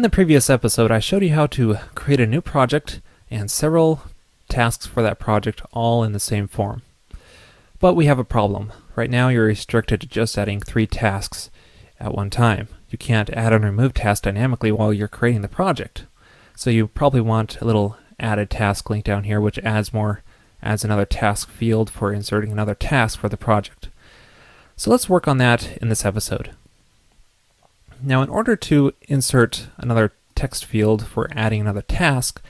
In the previous episode, I showed you how to create a new project and several tasks for that project all in the same form. But we have a problem. Right now, you're restricted to just adding three tasks at one time. You can't add and remove tasks dynamically while you're creating the project. So you probably want a little added task link down here, which adds more, adds another task field for inserting another task for the project. So let's work on that in this episode. Now, in order to insert another text field for adding another task,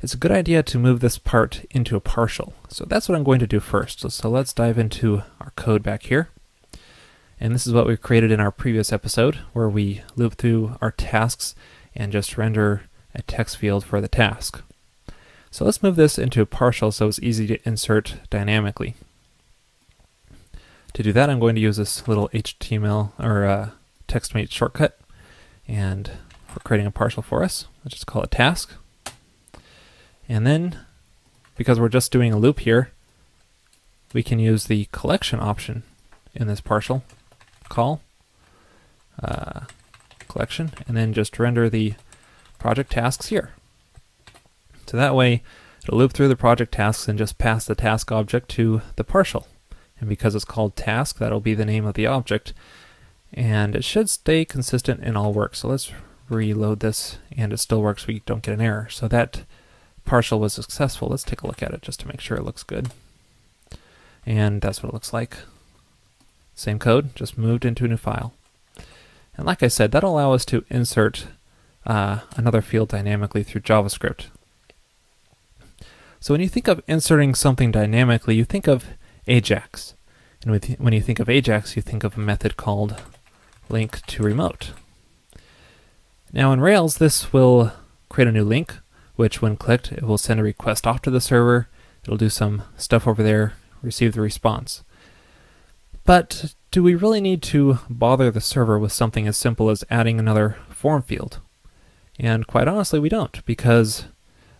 it's a good idea to move this part into a partial. So that's what I'm going to do first. So, let's dive into our code back here. And this is what we created in our previous episode, where we loop through our tasks and just render a text field for the task. So let's move this into a partial so it's easy to insert dynamically. To do that, I'm going to use this little HTML or uh, TextMate shortcut. And we're creating a partial for us, let's just call it task. And then, because we're just doing a loop here, we can use the collection option in this partial call, uh, collection, and then just render the project tasks here. So that way, it'll loop through the project tasks and just pass the task object to the partial. And because it's called task, that'll be the name of the object and it should stay consistent in all work. So let's reload this and it still works. We don't get an error. So that partial was successful. Let's take a look at it just to make sure it looks good. And that's what it looks like. Same code, just moved into a new file. And like I said, that'll allow us to insert uh, another field dynamically through JavaScript. So when you think of inserting something dynamically, you think of Ajax. And with, when you think of Ajax, you think of a method called link to remote. Now in Rails, this will create a new link, which when clicked, it will send a request off to the server. It'll do some stuff over there, receive the response. But do we really need to bother the server with something as simple as adding another form field? And quite honestly, we don't, because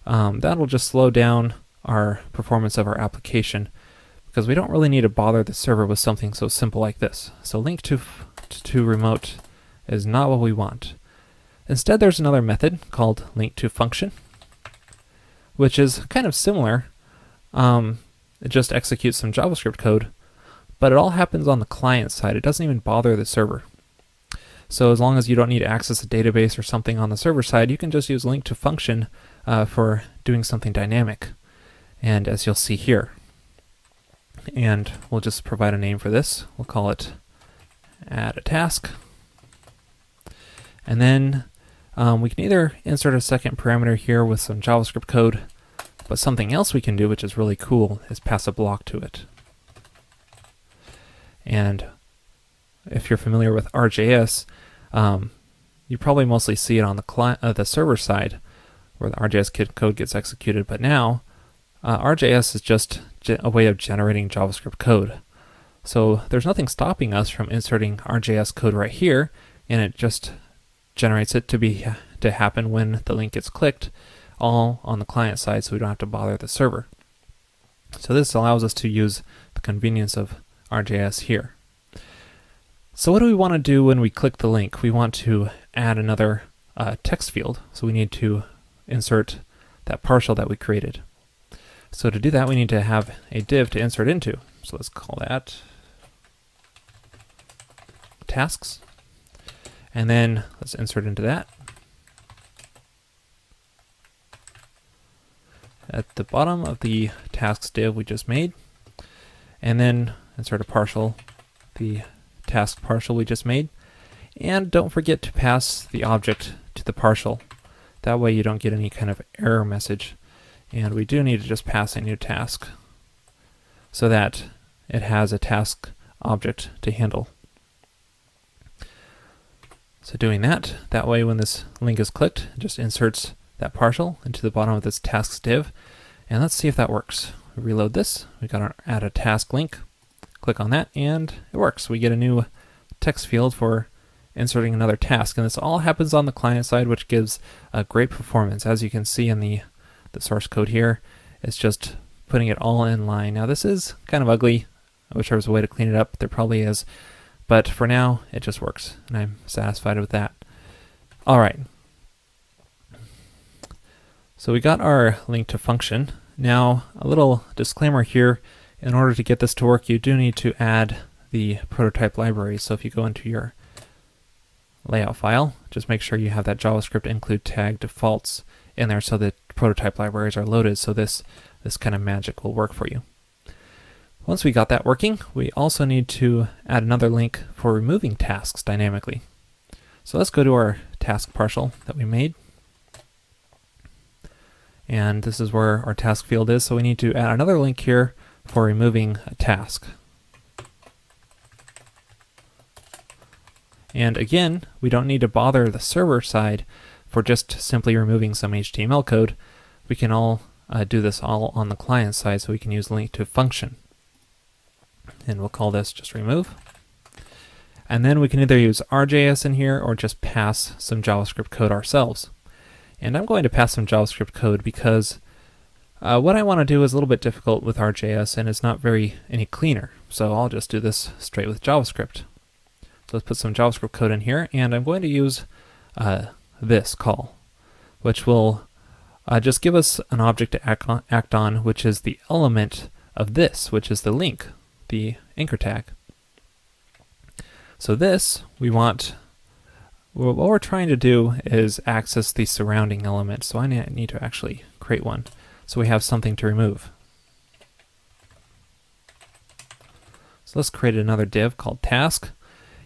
um, that'll just slow down our performance of our application because we don't really need to bother the server with something so simple like this. So link to to remote is not what we want. Instead, there's another method called link to function, which is kind of similar. Um, it just executes some JavaScript code, but it all happens on the client side. It doesn't even bother the server. So as long as you don't need to access a database or something on the server side, you can just use link to function uh, for doing something dynamic. And as you'll see here, and we'll just provide a name for this. We'll call it add a task. And then um, we can either insert a second parameter here with some JavaScript code, but something else we can do, which is really cool, is pass a block to it. And if you're familiar with RJS, um, you probably mostly see it on the client, uh, the server side, where the RJS code gets executed. But now, uh, RJS is just a way of generating JavaScript code. So there's nothing stopping us from inserting RJS code right here, and it just generates it to be to happen when the link gets clicked, all on the client side, so we don't have to bother the server. So this allows us to use the convenience of RJS here. So what do we want to do when we click the link? We want to add another uh, text field, so we need to insert that partial that we created. So to do that, we need to have a div to insert into. So let's call that tasks. And then let's insert into that. At the bottom of the tasks div we just made. And then insert a partial, the task partial we just made. And don't forget to pass the object to the partial. That way you don't get any kind of error message and we do need to just pass a new task so that it has a task object to handle. So doing that, that way when this link is clicked, it just inserts that partial into the bottom of this tasks div. And let's see if that works. Reload this, we got our add a task link, click on that, and it works. We get a new text field for inserting another task. And this all happens on the client side, which gives a great performance. As you can see in the the source code here. It's just putting it all in line. Now this is kind of ugly. I wish there was a way to clean it up. There probably is. But for now, it just works, and I'm satisfied with that. All right. So we got our link to function. Now, a little disclaimer here. In order to get this to work, you do need to add the prototype library. So if you go into your layout file, just make sure you have that JavaScript include tag defaults in there so that prototype libraries are loaded so this, this kind of magic will work for you. Once we got that working, we also need to add another link for removing tasks dynamically. So let's go to our task partial that we made and this is where our task field is. So we need to add another link here for removing a task. And again, we don't need to bother the server side for just simply removing some HTML code. We can all uh, do this all on the client side, so we can use link to function. And we'll call this just remove. And then we can either use RJS in here or just pass some JavaScript code ourselves. And I'm going to pass some JavaScript code because uh, what I want to do is a little bit difficult with RJS and it's not very any cleaner. So I'll just do this straight with JavaScript. So let's put some JavaScript code in here and I'm going to use uh, this call, which will uh, just give us an object to act on, act on, which is the element of this, which is the link, the anchor tag. So this, we want well, what we're trying to do is access the surrounding element, so I need to actually create one so we have something to remove. So let's create another div called task,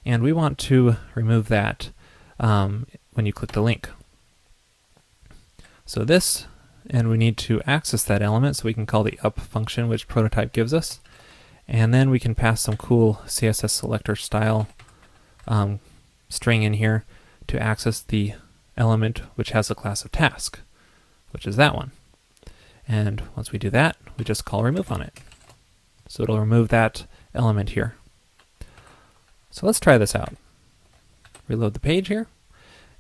and we want to remove that um, when you click the link. So this, and we need to access that element, so we can call the up function, which prototype gives us, and then we can pass some cool CSS selector style um, string in here to access the element which has a class of task, which is that one. And once we do that, we just call remove on it. So it'll remove that element here. So let's try this out. Reload the page here,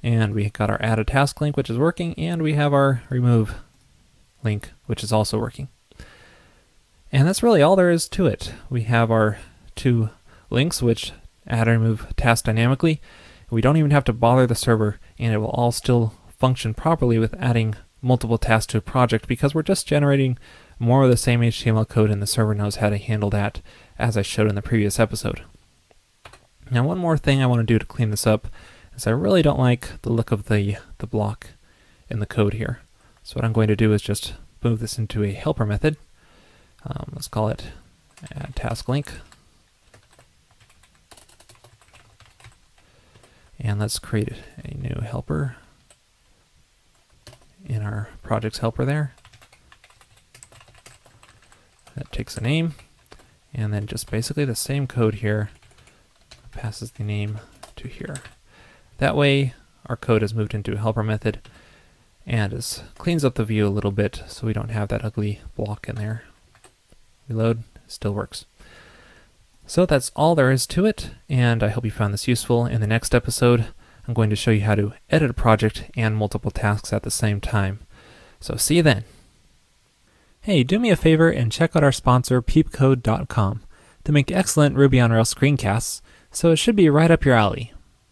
and we got our add a task link, which is working, and we have our remove link, which is also working. And that's really all there is to it. We have our two links, which add and remove tasks dynamically, we don't even have to bother the server and it will all still function properly with adding multiple tasks to a project because we're just generating more of the same HTML code and the server knows how to handle that as I showed in the previous episode. Now one more thing I want to do to clean this up is I really don't like the look of the, the block in the code here. So what I'm going to do is just move this into a helper method. Um, let's call it add task link. And let's create a new helper in our projects helper there. That takes a name, and then just basically the same code here passes the name to here. That way, our code is moved into a helper method and it cleans up the view a little bit so we don't have that ugly block in there. Reload, still works. So that's all there is to it, and I hope you found this useful. In the next episode, I'm going to show you how to edit a project and multiple tasks at the same time. So see you then. Hey, do me a favor and check out our sponsor, peepcode.com. They make excellent Ruby on Rails screencasts, so it should be right up your alley.